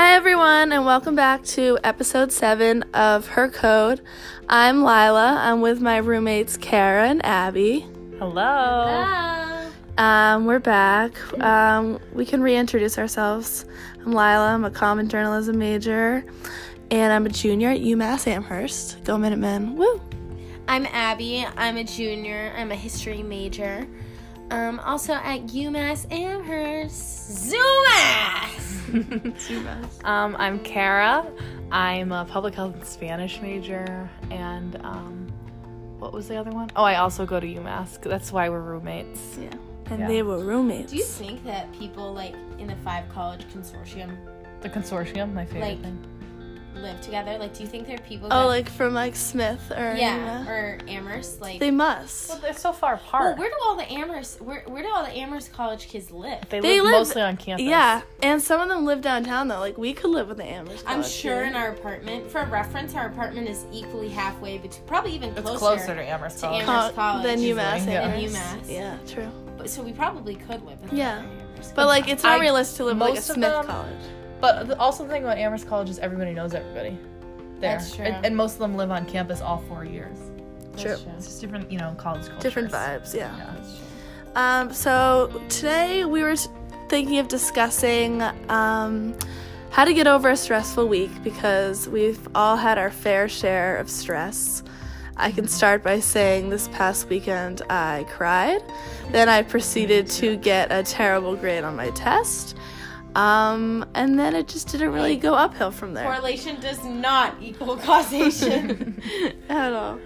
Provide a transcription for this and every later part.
Hi, everyone, and welcome back to episode seven of Her Code. I'm Lila. I'm with my roommates, Kara and Abby. Hello. Um, we're back. Um, we can reintroduce ourselves. I'm Lila. I'm a common journalism major, and I'm a junior at UMass Amherst. Go Minutemen! Woo! I'm Abby. I'm a junior. I'm a history major. Um, also at UMass Amherst. Zoomass! Um, I'm Kara. I'm a public health and Spanish major, and um, what was the other one? Oh, I also go to UMass. That's why we're roommates. Yeah, and Yeah. they were roommates. Do you think that people like in the five college consortium The consortium, my favorite Like- thing. Live together? Like, do you think there are people? oh, like from like Smith or yeah, UMass? or Amherst? Like, they must. Well, they're so far well, apart. where do all the Amherst? Where where do all the Amherst college kids live? they, They live, live- mostly on campus. Yeah, and some of them live downtown though. Like we could live with the Amherst. I'm sure here. in our apartment. For reference, our apartment is equally halfway between, probably even It's closer. closer to Amherst to College. Amherst. College than is UMass. like- yeah. Amherst. UMass. Yeah, true. But- So we probably could live in Yeah. Amherst. But like, it's not I- realistic to live like a most of Smith them- college. But the, also the thing about Amherst College is everybody knows everybody. There. That's true. And, and most of them live on campus all four years. That's True. true. It's just different, you know, college cultures. Different vibes. Yeah. Yeah. Um. So today we were thinking of discussing um how to get over a stressful week because we've all had our fair share of stress. I can start by saying this past weekend I cried. Then I proceeded to get a terrible grade on my test. Um, and then it just didn't really go uphill from there Correlation does not equal causation. at all.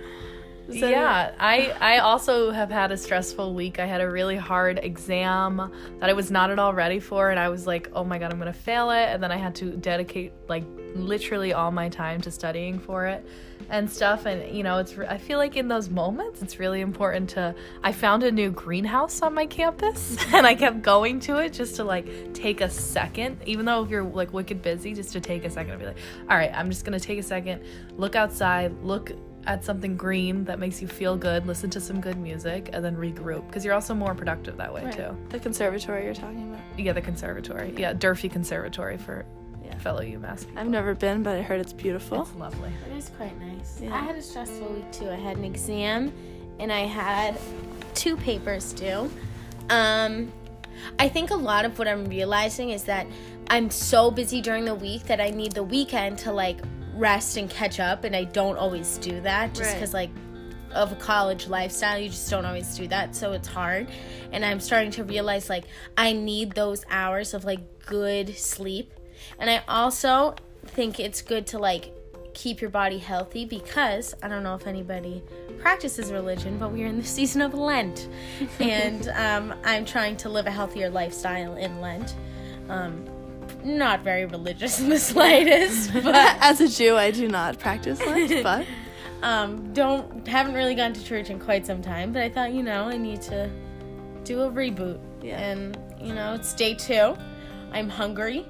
That yeah, I I also have had a stressful week. I had a really hard exam that I was not at all ready for, and I was like, "Oh my god, I'm gonna fail it!" And then I had to dedicate like literally all my time to studying for it and stuff. And you know, it's I feel like in those moments, it's really important to. I found a new greenhouse on my campus, and I kept going to it just to like take a second, even though if you're like wicked busy, just to take a second and be like, "All right, I'm just gonna take a second, look outside, look." At something green that makes you feel good, listen to some good music, and then regroup because you're also more productive that way Right. too. The conservatory you're talking about. Yeah, the conservatory. Yeah, Durfee Conservatory for Yeah. fellow UMass. people. I've never been, but I heard it's beautiful. It's lovely. it is quite nice. Yeah. I had a stressful week too. I had an exam, and I had two papers due. Um, I think a lot of what I'm realizing is that I'm so busy during the week that I need the weekend to like rest and catch up, and I don't always do that just Right. because like of a college lifestyle you just don't always do that so it's hard. And i'm starting to realize like i need those hours of like good sleep. And i also think it's good to like keep your body healthy because i don't know if anybody practices religion but we're in the season of lent. And um, i'm trying to live a healthier lifestyle in lent. Um, not very religious in the slightest but As a Jew, I do not practice Lent, but um, don't haven't really gone to church in quite some time, but I thought you know I need to do a reboot. Yeah. And you know it's day two. I'm hungry,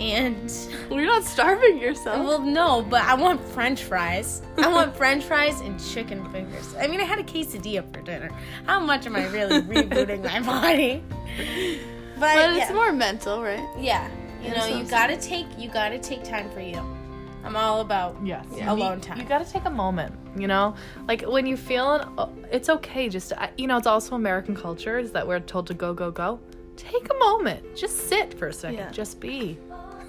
and you're not starving yourself. well, no, but I want French fries. I want French fries and chicken fingers. I mean, I had a quesadilla for dinner. How much am I really rebooting my body? But, But it's yeah. more mental, right? Yeah, you know, so- you gotta take you gotta take time for you. I'm all about Yes. alone you, time. You got to take a moment, you know? Like when you feel uh, it's okay just to, you know, it's also American culture is that we're told to go go go. Take a moment. Just sit for a second. Yeah. Just be.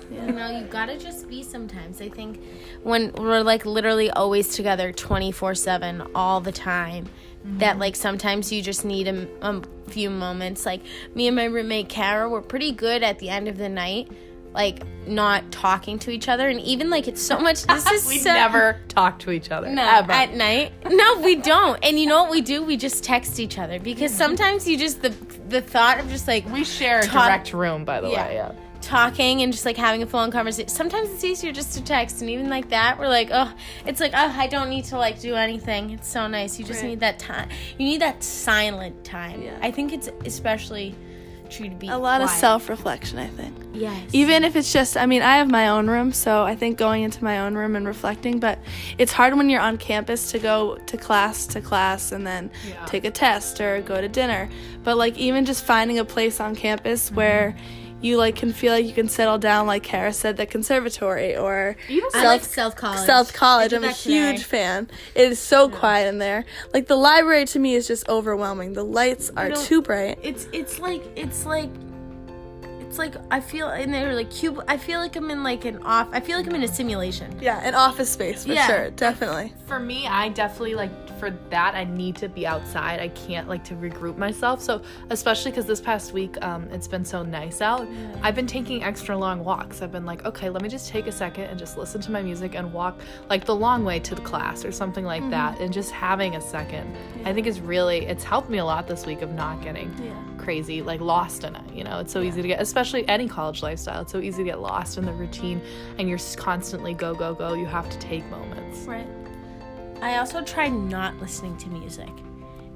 You know, you gotta just be sometimes. I think when we're like literally always together 24 7 all the time, that like sometimes you just need a, a few moments. Like me and my roommate Kara were pretty good at the end of the night, like not talking to each other. And even like it's so much, this is we so, never talk to each other. no, ever. at night. No, we don't. And you know what we do? We just text each other because mm-hmm. sometimes you just the the thought of just like we share a Talk- direct room, by the Yeah. way. Yeah. talking and just like having a full on conversation. Sometimes it's easier just to text, and even like that, we're like, oh, it's like, oh, I don't need to like do anything. It's so nice. You just Right. need that time. You need that silent time. Yeah. I think it's especially true to be A lot of self reflection, I think. Yes. Even if it's just, I mean, I have my own room, so I think going into my own room and reflecting, but it's hard when you're on campus to go to class to class and then Yeah. take a test or go to dinner. But like, even just finding a place on campus where you like can feel like you can settle down like Kara said the conservatory or Even I like South College. South College. I I'm a that today. huge fan. It is so quiet in there. Like the library to me is just overwhelming. The lights are know- too bright. It's it's like it's like it's like I feel in there like cube. I feel like I'm in like an off. I feel like I'm in a simulation. Yeah, an office space for Yeah. sure, definitely. for me, I definitely like for that I need to be outside. I can't like to regroup myself. So especially because this past week um, it's been so nice out. I've been taking extra long walks. I've been like, okay, let me just take a second and just listen to my music and walk like the long way to the class or something like that, and just having a second. I think is really it's helped me a lot this week of not getting crazy like lost in it. You know, it's so easy to get, especially any college lifestyle. It's so easy to get lost in the routine, and you're constantly go go go. You have to take moments. Right. I also try not listening to music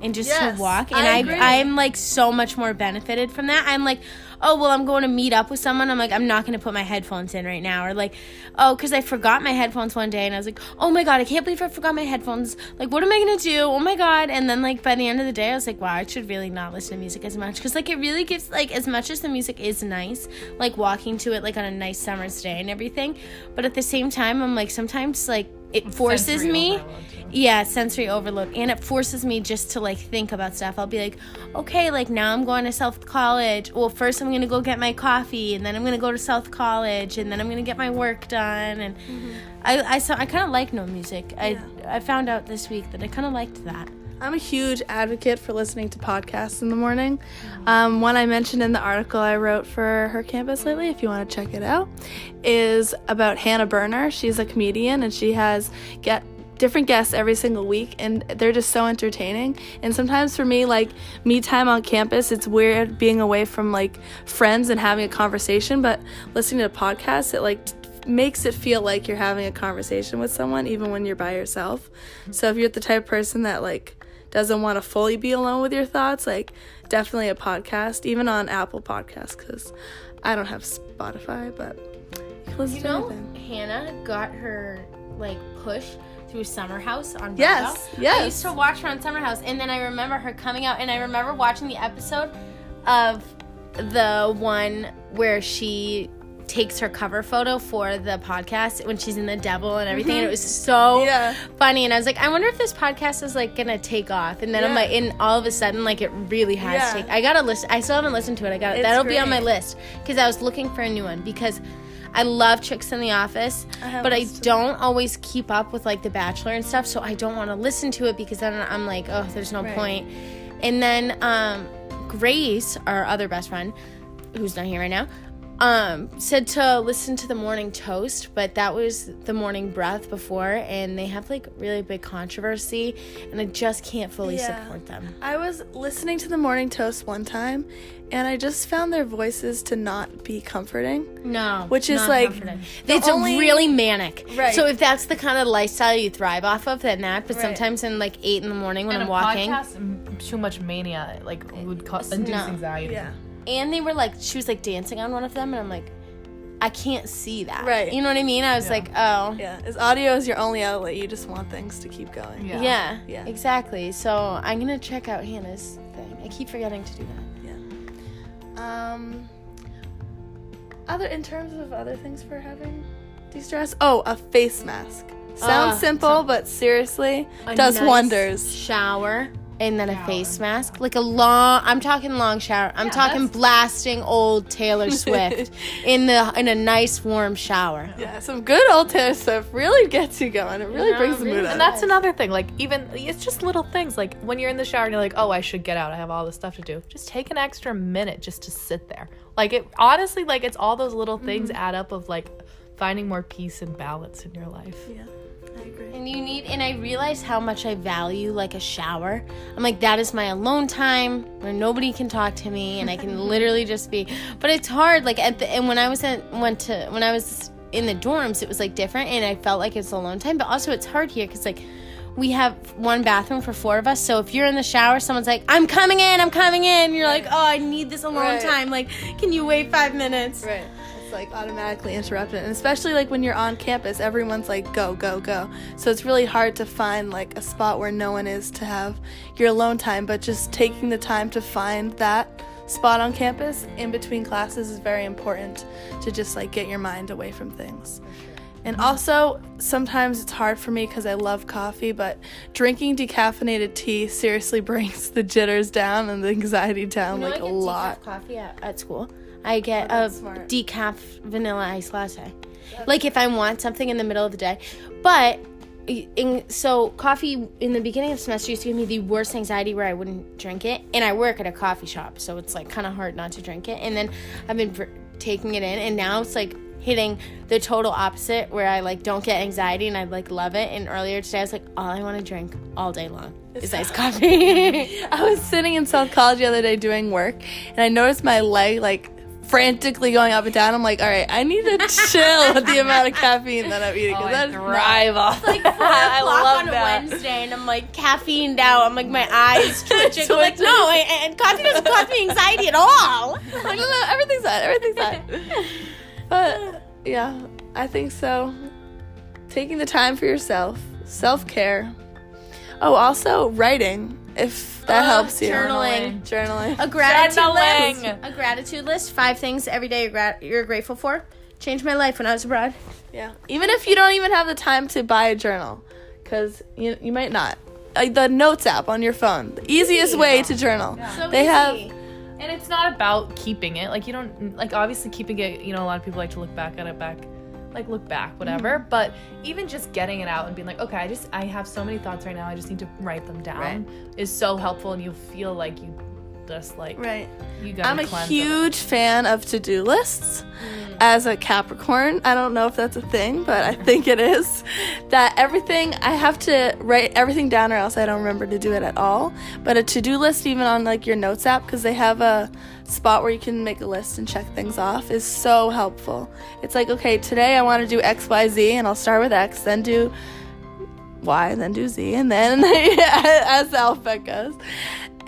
and just Yes, to walk. And I I. I'm like so much more benefited from that. I'm like, oh well, I'm going to meet up with someone. I'm like, I'm not going to put my headphones in right now, or like, oh, because I forgot my headphones one day, and I was like, oh my god, I can't believe I forgot my headphones. Like, what am I gonna do? Oh my god! And then like by the end of the day, I was like, wow, I should really not listen to music as much because like it really gives like as much as the music is nice, like walking to it like on a nice summer's day and everything, but at the same time, I'm like sometimes like it forces Sensory me overload, yeah. Sensory overload and it forces me just to like think about stuff. I'll be like okay like now i'm going to south college. Well first i'm gonna go get my coffee and then i'm gonna go to south college and then i'm gonna get my work done and mm-hmm. i i saw i kind of like no music. I i found out this week that i kind of liked that I'm a huge advocate for listening to podcasts in the morning. Um, one I mentioned in the article I wrote for her campus lately, if you want to check it out, is about Hannah Berner. She's a comedian and she has get different guests every single week and they're just so entertaining and sometimes for me like me time on campus it's weird being away from like friends and having a conversation but listening to podcasts it like makes it feel like you're having a conversation with someone even when you're by yourself so if you're the type of person that like doesn't want to fully be alone with your thoughts like definitely a podcast even on apple podcasts because i don't have spotify but you you know hannah got her like push through summer house on Yes, Bravo. yes. i used to watch her on summer house and then i remember her coming out and i remember watching the episode of the one where she takes her cover photo for the podcast when she's in the devil and everything and it was so Mm-hmm. Yeah. funny and i was like i wonder if this podcast is like gonna take off and then i'm like and all of a sudden like it really has Yeah. taken i gotta listen i still haven't listened to it i got that'll be on my list because i was looking for a new one because I love Chicks in the Office, haven't but I don't always keep up with like The Bachelor and stuff, so I don't want to listen to it because then I'm like, oh, there's no Right. point. And then um, Grace, our other best friend, who's not here right now, um, said to listen to the morning toast, but that was the morning breath before, and they have like really big controversy, and I just can't fully Yeah. support them. I was listening to the Morning Toast one time, and I just found their voices to not be comforting. No, Which is, not like, confident. the it's only- really manic. Right. So if that's the kind of lifestyle you thrive off of, then that. But Right. sometimes in like eight in the morning when And I'm a walking, podcast, too much mania, like would cause induce no. anxiety. Yeah. And they were like, she was like dancing on one of them, and I'm like, I can't see that. Right. You know what I mean? I was Yeah. like, oh. Yeah. As audio is your only outlet, you just want things to keep going. Yeah. Yeah, Yeah. exactly. So I'm gonna check out Hannah's thing. I keep forgetting to do that. Yeah. Um. Other in terms of other things for having de-stress. Oh, a face mask. Sounds Ah, simple, but seriously, A does nice wonders. Shower and then a Shower. face mask, like a long. I'm talking long shower. I'm Yeah, talking that's- blasting old Taylor Swift in the in a nice warm shower. Yeah, some good old Taylor Swift really gets you going. It really Yeah, brings the really mood up. And that's another thing. Like even it's just little things. Like when you're in the shower and you're like, oh, I should get out. I have all this stuff to do. Just take an extra minute just to sit there. Like it honestly, like it's all those little things mm-hmm. add up of like finding more peace and balance in your life. yeah, I agree. And you need, and I realize how much I value like a shower. I'm like, that is my alone time where nobody can talk to me and I can literally just be. But it's hard. Like at the, and when I was in, went to, when I was in the dorms, it was like different and I felt like it's alone time. But also it's hard here because like we have one bathroom for four of us. So if you're in the shower, someone's like, I'm coming in, I'm coming in. You're like, oh, I need this alone Right. time. Like, can you wait five minutes? Right. Like automatically interrupted. And especially like when you're on campus, everyone's like, go, go, go. So it's really hard to find like a spot where no one is to have your alone time, but just taking the time to find that spot on campus in between classes is very important to just like get your mind away from things. And also, sometimes it's hard for me because I love coffee, but drinking decaffeinated tea seriously brings the jitters down and the anxiety down You know, like I a lot. coffee at, at school. I get Oh, a smart. decaf vanilla ice latte. Like if I want something in the middle of the day. But in, so coffee in the beginning of semester used to give me the worst anxiety where I wouldn't drink it. And I work at a coffee shop, so it's like kind of hard not to drink it. And then I've been taking it in, and now it's like hitting the total opposite where I like don't get anxiety and I like love it. And earlier today I was like, all I want to drink all day long is iced coffee. I was sitting in South College the other day doing work, and I noticed my leg like frantically going up and down. I'm like, all right, I need to chill with the amount of caffeine that I'm eating. 'cause oh, I that's thrive off. like four I o'clock on that. Wednesday, and I'm like caffeined out. I'm like my eyes twitching. I'm like, no, I, and coffee doesn't cause me anxiety at all. I don't know, everything's fine. Everything's fine. But yeah, I think so. Taking the time for yourself, self care. Oh, also writing, if that Uh, helps you. journaling. Journaling. A gratitude Journaling. list. A gratitude list. Five things every day you're, gra- you're grateful for. Changed my life when I was abroad. Yeah. Even if you don't even have the time to buy a journal, because you, you might not. Uh, the Notes app on your phone, the easiest way to journal. So They have- easy. And it's not about keeping it. Like you don't like obviously keeping it, you know, a lot of people like to look back at it back like look back, whatever. Mm-hmm. But even just getting it out and being like, okay, I just I have so many thoughts right now, I just need to write them down Right. is so helpful and you feel like you just like Right. you got I'm a huge fan of to do lists. Mm. As a Capricorn, I don't know if that's a thing, but I think it is. That everything, I have to write everything down or else I don't remember to do it at all. But a to do list, even on like your notes app, because they have a spot where you can make a list and check things off, is so helpful. It's like, okay, today I want to do X, Y, Z, and I'll start with X, then do Y, then do Z, and then as the alphabet goes.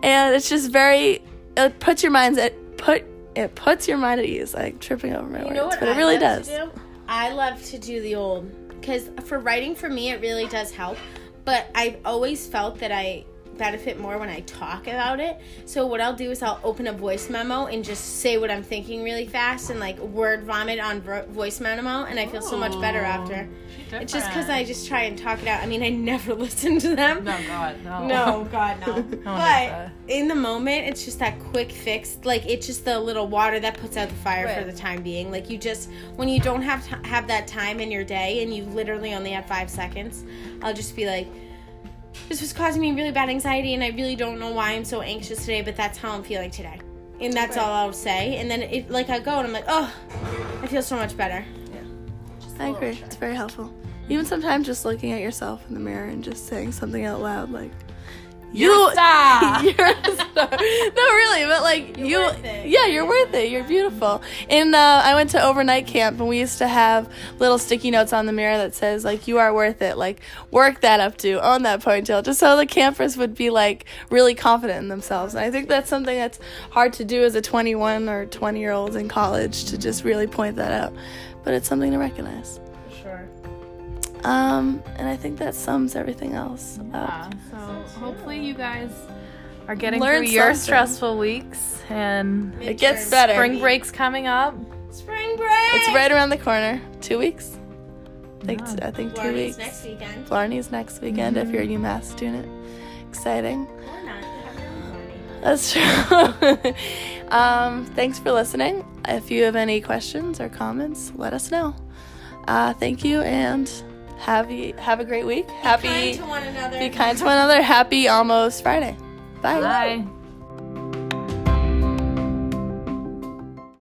And it's just very, it puts your minds at, put, it puts your mind at ease. Like tripping over my You words, know what but it really love does. To do? I love to do the old because for writing for me it really does help. But I've always felt that I benefit more when I talk about it. So what I'll do is I'll open a voice memo and just say what I'm thinking really fast and like word vomit on vo- voice memo, and I feel so much better after. It's just because I just try and talk it out. I mean, I never listen to them. No God, no. No, God, no. but in the moment, it's just that quick fix. Like it's just the little water that puts out the fire for the time being. Like you just when you don't have to have that time in your day and you literally only have five seconds, I'll just be like. This was causing me really bad anxiety, and I really don't know why I'm so anxious today, but that's how I'm feeling today. And that's all I'll say. And then, it, like, I go and I'm like, oh, I feel so much better. Yeah. I agree. It's very helpful. Even sometimes just looking at yourself in the mirror and just saying something out loud, like, You're a star. you're a star. no, really, but like you, worth it. yeah, you're worth it. You're beautiful. And uh, I went to overnight camp, and we used to have little sticky notes on the mirror that says like, "You are worth it." Like, work that up to, own that ponytail, just so the campers would be like really confident in themselves. And I think that's something that's hard to do as a 21 or 20 year old in college to just really point that out. But it's something to recognize. Sure. Um, and I think that sums everything else Yeah. up. So hopefully you guys are getting Learn through your something. stressful weeks and It gets better. spring break's coming up. Spring break! It's right around the corner. Two weeks. I think, Yeah. I think two Blarney's weeks. next weekend. Blarney's next weekend if you're a UMass student. Exciting. Or not. You have Blarney. That's true. um, thanks for listening. If you have any questions or comments, let us know. Uh, thank you and have you have a great week. Happy Kind to one another. be kind to one another. Happy almost Friday. Bye. Bye.